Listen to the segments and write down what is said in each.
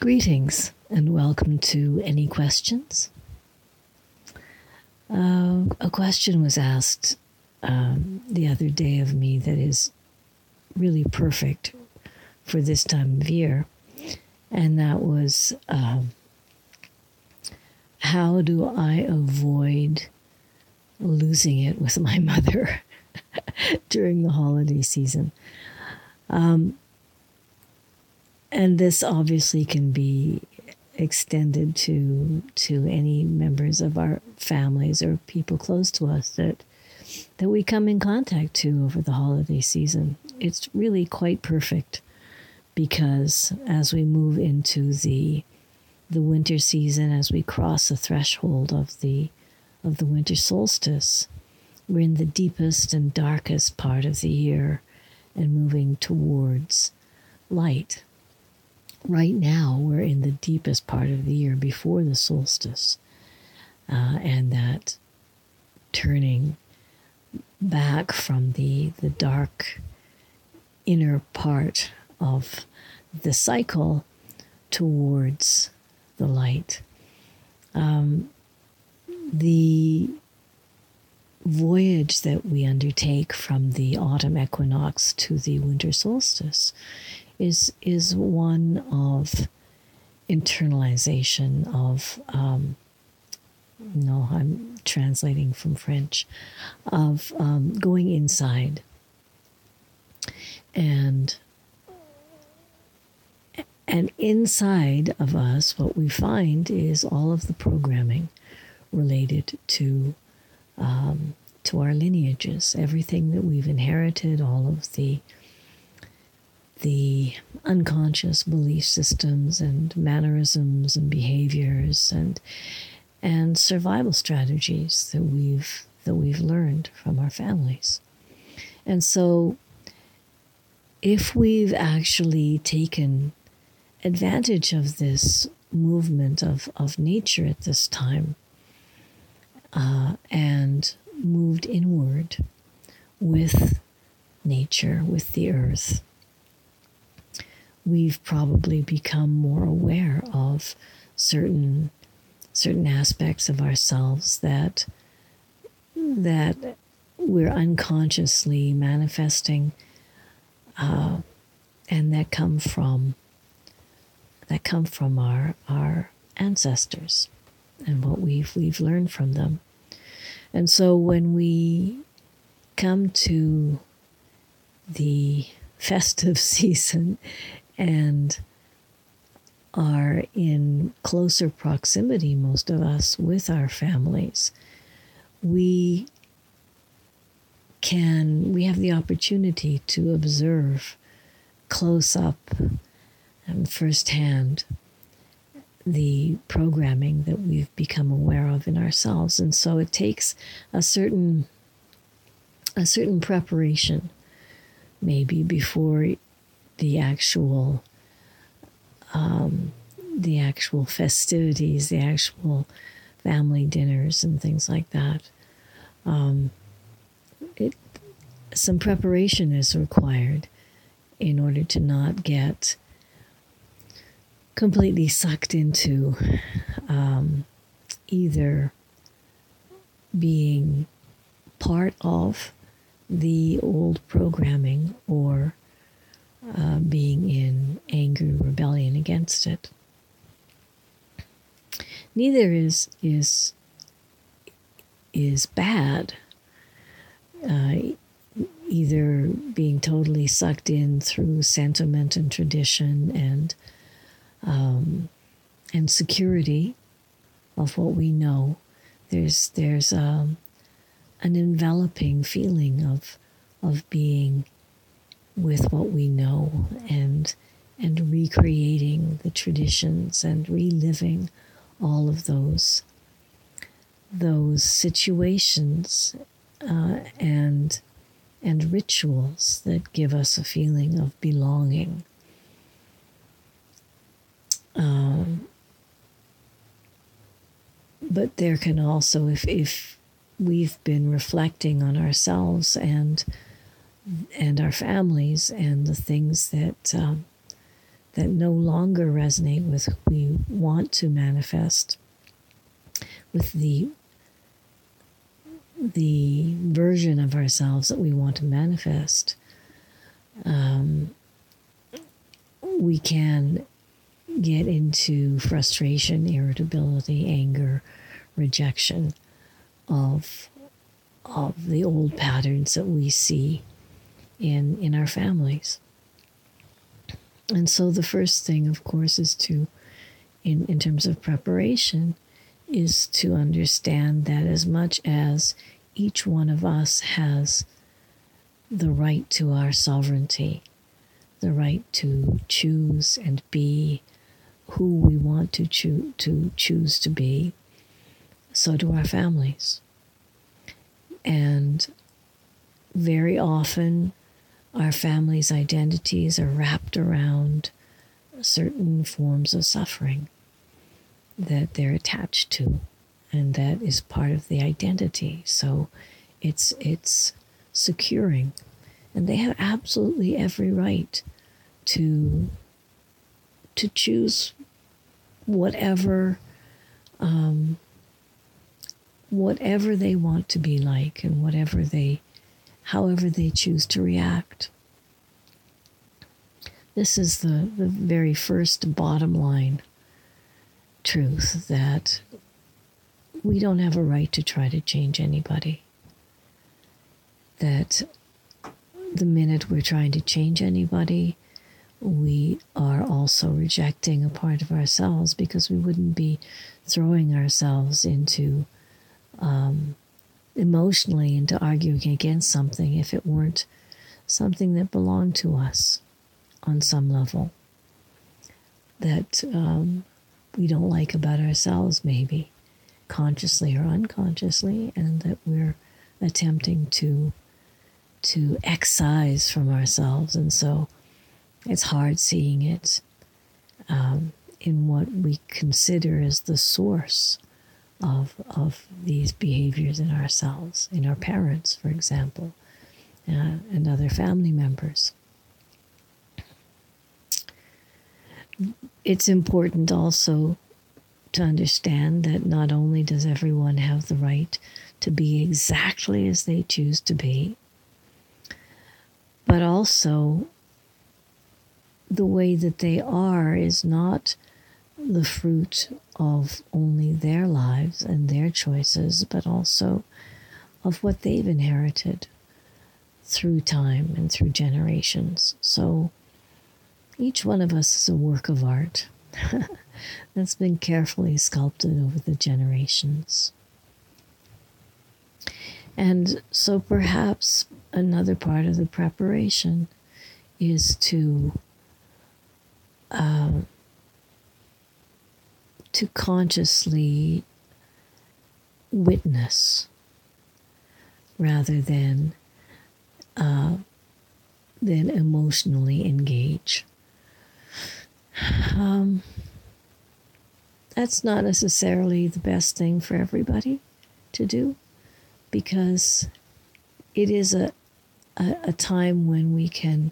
Greetings and welcome to Any Questions? Uh, a question was asked um, the other day of me that is really perfect for this time of year, and that was um, how do I avoid losing it with my mother during the holiday season? Um, and this obviously can be extended to to any members of our families or people close to us that that we come in contact to over the holiday season. It's really quite perfect because as we move into the the winter season as we cross the threshold of the of the winter solstice we're in the deepest and darkest part of the year and moving towards light right now we're in the deepest part of the year before the solstice, uh, and that turning back from the the dark inner part of the cycle towards the light. Um, the voyage that we undertake from the autumn equinox to the winter solstice is is one of internalization of um, no i'm translating from french of um, going inside. And and inside of us what we find is all of the programming related to um, to our lineages everything that we've inherited all of the the unconscious belief systems and mannerisms and behaviors and and survival strategies that we've that we've learned from our families. And so if we've actually taken advantage of this movement of, of nature at this time uh, and moved inward with nature, with the earth, we've probably become more aware of certain certain aspects of ourselves that that we're unconsciously manifesting uh, and that come from that come from our our ancestors and what we've we've learned from them. And so when we come to the festive season and are in closer proximity, most of us, with our families, we can, we have the opportunity to observe close up and firsthand the programming that we've become aware of in ourselves. And so it takes a certain a certain preparation maybe before the actual um, the actual festivities, the actual family dinners and things like that. Um, it, some preparation is required in order to not get completely sucked into um, either being part of the old programming or uh, being in angry rebellion against it. Neither is is is bad. Uh, either being totally sucked in through sentiment and tradition and um, and security of what we know. There's there's um, an enveloping feeling of of being with what we know and and recreating the traditions and reliving all of those those situations uh, and and rituals that give us a feeling of belonging. Um, but there can also, if if we've been reflecting on ourselves and and our families and the things that um, that no longer resonate with who we want to manifest, with the the version of ourselves that we want to manifest, um, we can get into frustration, irritability, anger, rejection of of the old patterns that we see in in our families. And so the first thing, of course, is to, in, in terms of preparation, is to understand that as much as each one of us has the right to our sovereignty, the right to choose and be who we want to, choo- to choose to be, so do our families. And very often, our families' identities are wrapped around certain forms of suffering that they're attached to and that is part of the identity. So it's it's securing. And they have absolutely every right to to choose whatever um, whatever they want to be like and whatever they however they choose to react. This is the, the very first bottom line truth that we don't have a right to try to change anybody. That the minute we're trying to change anybody, we are also rejecting a part of ourselves because we wouldn't be throwing ourselves into um, emotionally into arguing against something if it weren't something that belonged to us on some level that um, we don't like about ourselves, maybe consciously or unconsciously, and that we're attempting to to excise from ourselves, and so it's hard seeing it um, in what we consider as the source of, of these behaviors in ourselves, in our parents, for example, uh, and other family members. It's important also to understand that not only does everyone have the right to be exactly as they choose to be, but also the way that they are is not the fruit of only their lives and their choices, but also of what they've inherited through time and through generations. So each one of us is a work of art that's been carefully sculpted over the generations. And so perhaps another part of the preparation is to um, to consciously witness rather than uh, than emotionally engage. Um, that's not necessarily the best thing for everybody to do because it is a, a, a time when we can,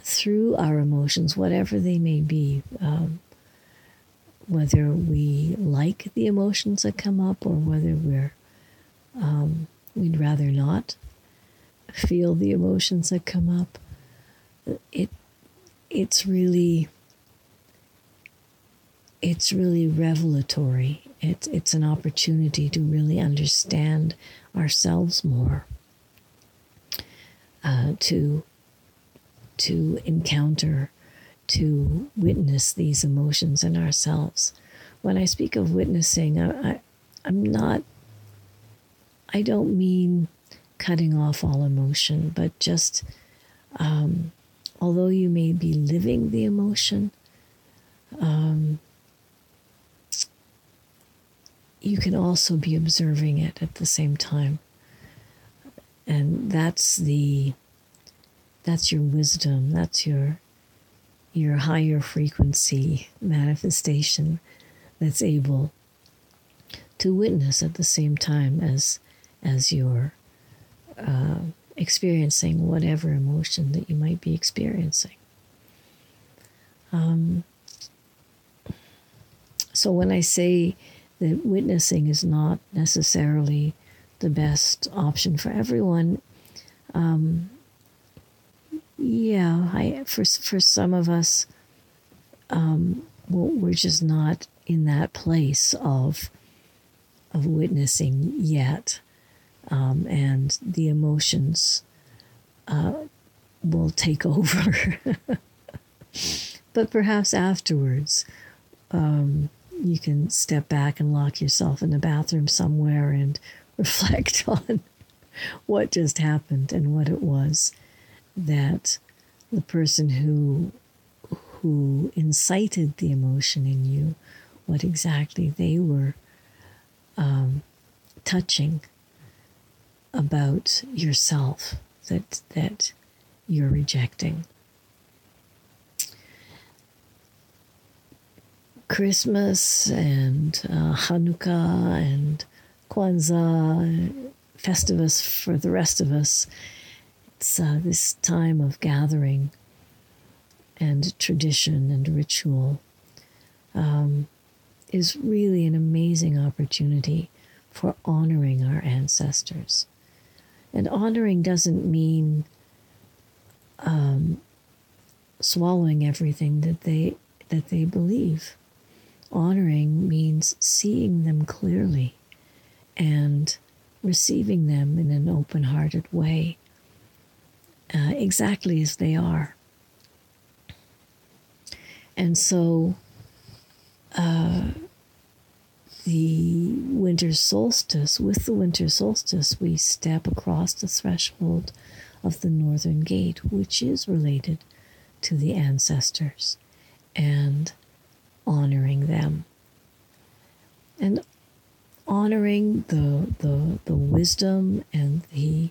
through our emotions, whatever they may be, um, whether we like the emotions that come up or whether we're um, we'd rather not feel the emotions that come up. It it's really it's really revelatory. It's it's an opportunity to really understand ourselves more uh, to to encounter to witness these emotions in ourselves. When I speak of witnessing, I, I, I'm not, I don't mean cutting off all emotion, but just um, although you may be living the emotion, um, you can also be observing it at the same time. And that's the that's your wisdom, that's your your higher frequency manifestation that's able to witness at the same time as as you're uh, experiencing whatever emotion that you might be experiencing. Um, so when I say that witnessing is not necessarily the best option for everyone, um, yeah, I for for some of us, um, we're just not in that place of of witnessing yet, um, and the emotions uh, will take over. but perhaps afterwards, um, you can step back and lock yourself in the bathroom somewhere and reflect on what just happened and what it was that the person who who incited the emotion in you, what exactly they were um, touching about yourself that that you're rejecting. Christmas and uh, Hanukkah and Kwanzaa, Festivus for the rest of us. Uh, this time of gathering and tradition and ritual um, is really an amazing opportunity for honoring our ancestors. And honoring doesn't mean um, swallowing everything that they that they believe honoring means seeing them clearly and receiving them in an open hearted way, uh, exactly as they are. And so, uh, the winter solstice, with the winter solstice, we step across the threshold of the northern gate, which is related to the ancestors. And honoring them and honoring the the the wisdom and the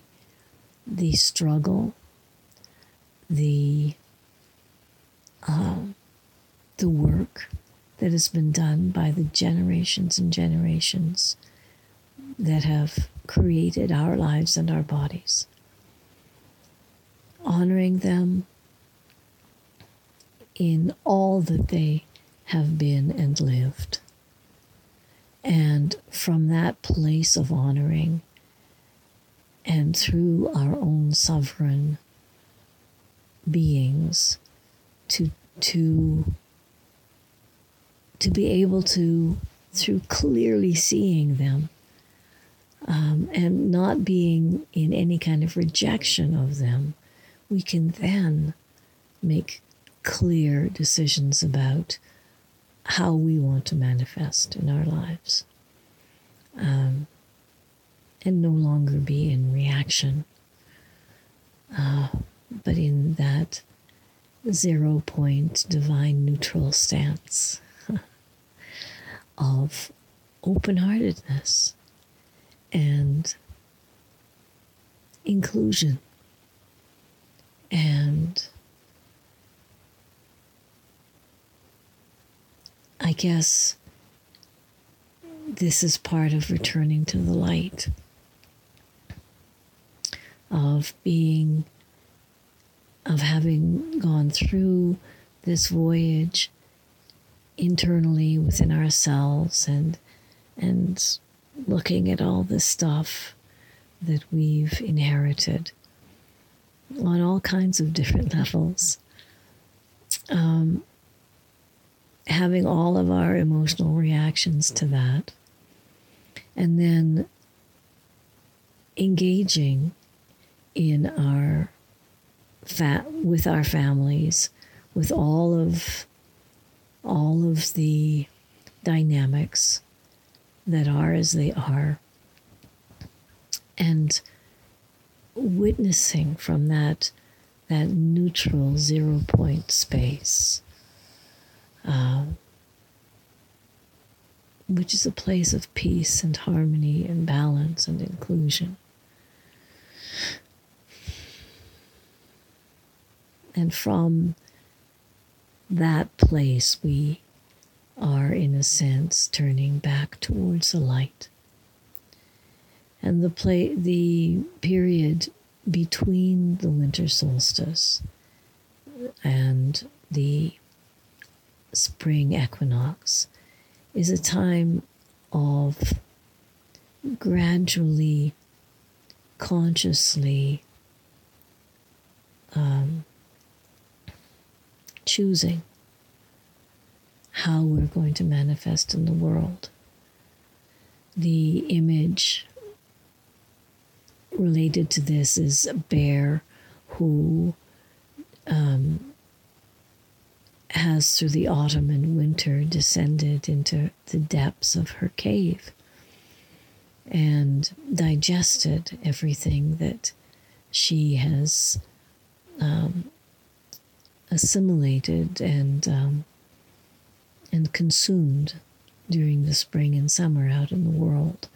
the struggle the um, the work that has been done by the generations and generations that have created our lives and our bodies honoring them in all that they have been and lived. And from that place of honoring and through our own sovereign beings to to to be able to through clearly seeing them um, and not being in any kind of rejection of them, we can then make clear decisions about how we want to manifest in our lives um, and no longer be in reaction, uh, but in that zero point divine neutral stance of open heartedness and inclusion and I guess this is part of returning to the light, of being, of having gone through this voyage internally within ourselves and and looking at all the stuff that we've inherited on all kinds of different levels. Um, having all of our emotional reactions to that, and then engaging in our fat with our families, with all of all of the dynamics that are as they are, and witnessing from that that neutral zero point space um, which is a place of peace and harmony and balance and inclusion. And from that place, we are, in a sense, turning back towards the light. And the play, the period between the winter solstice and the spring equinox is a time of gradually, consciously um, choosing how we're going to manifest in the world. The image related to this is a bear who um, has, through the autumn and winter, descended into the depths of her cave and digested everything that she has um, assimilated and um, and consumed during the spring and summer out in the world.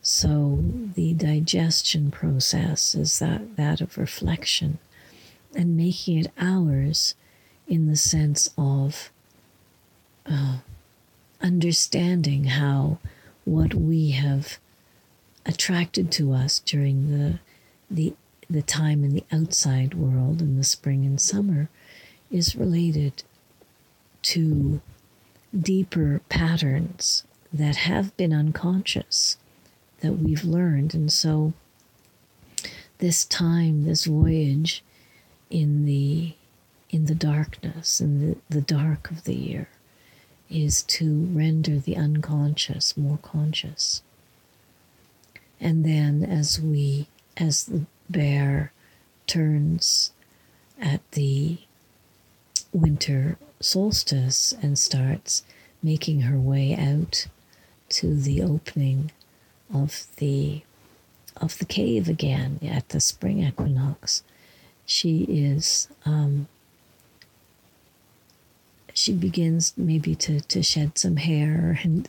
So the digestion process is that that of reflection and making it ours in the sense of uh, understanding how what we have attracted to us during the the the time in the outside world in the spring and summer is related to deeper patterns that have been unconscious that we've learned. And so this time this voyage in the in the darkness in the, the dark of the year is to render the unconscious more conscious. And then as we as the bear turns at the winter solstice and starts making her way out to the opening of the of the cave again at the spring equinox. She is um, she begins maybe to, to shed some hair and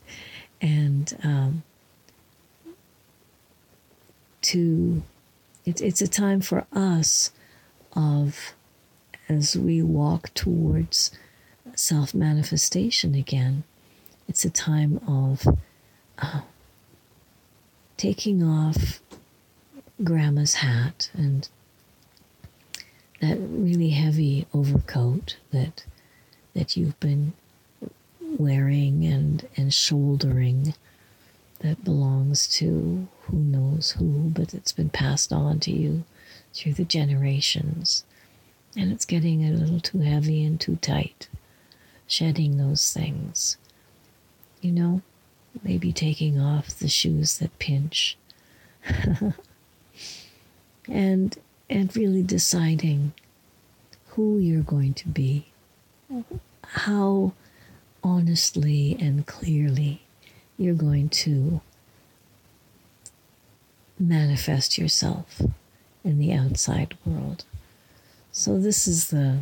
and um, to it's it's a time for us of as we walk towards self manifestation again. It's a time of uh, taking off grandma's hat and that really heavy overcoat that that you've been wearing and and shouldering that belongs to who knows who, but it's been passed on to you through the generations. And it's getting a little too heavy and too tight. Shedding those things. You know, maybe taking off the shoes that pinch. and and really deciding who you're going to be. How honestly and clearly you're going to manifest yourself in the outside world. So this is the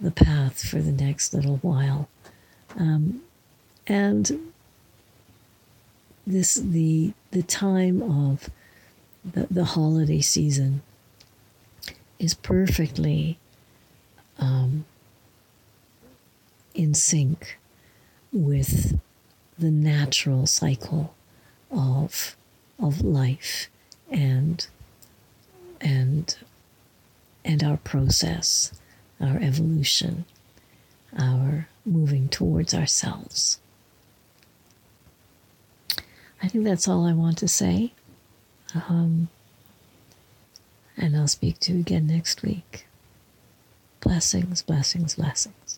the path for the next little while, um, and this the the time of the, the holiday season is perfectly um, in sync with the natural cycle of of life and and and our process, our evolution, our moving towards ourselves. I think that's all I want to say. Um, and I'll speak to you again next week. Blessings, blessings, blessings.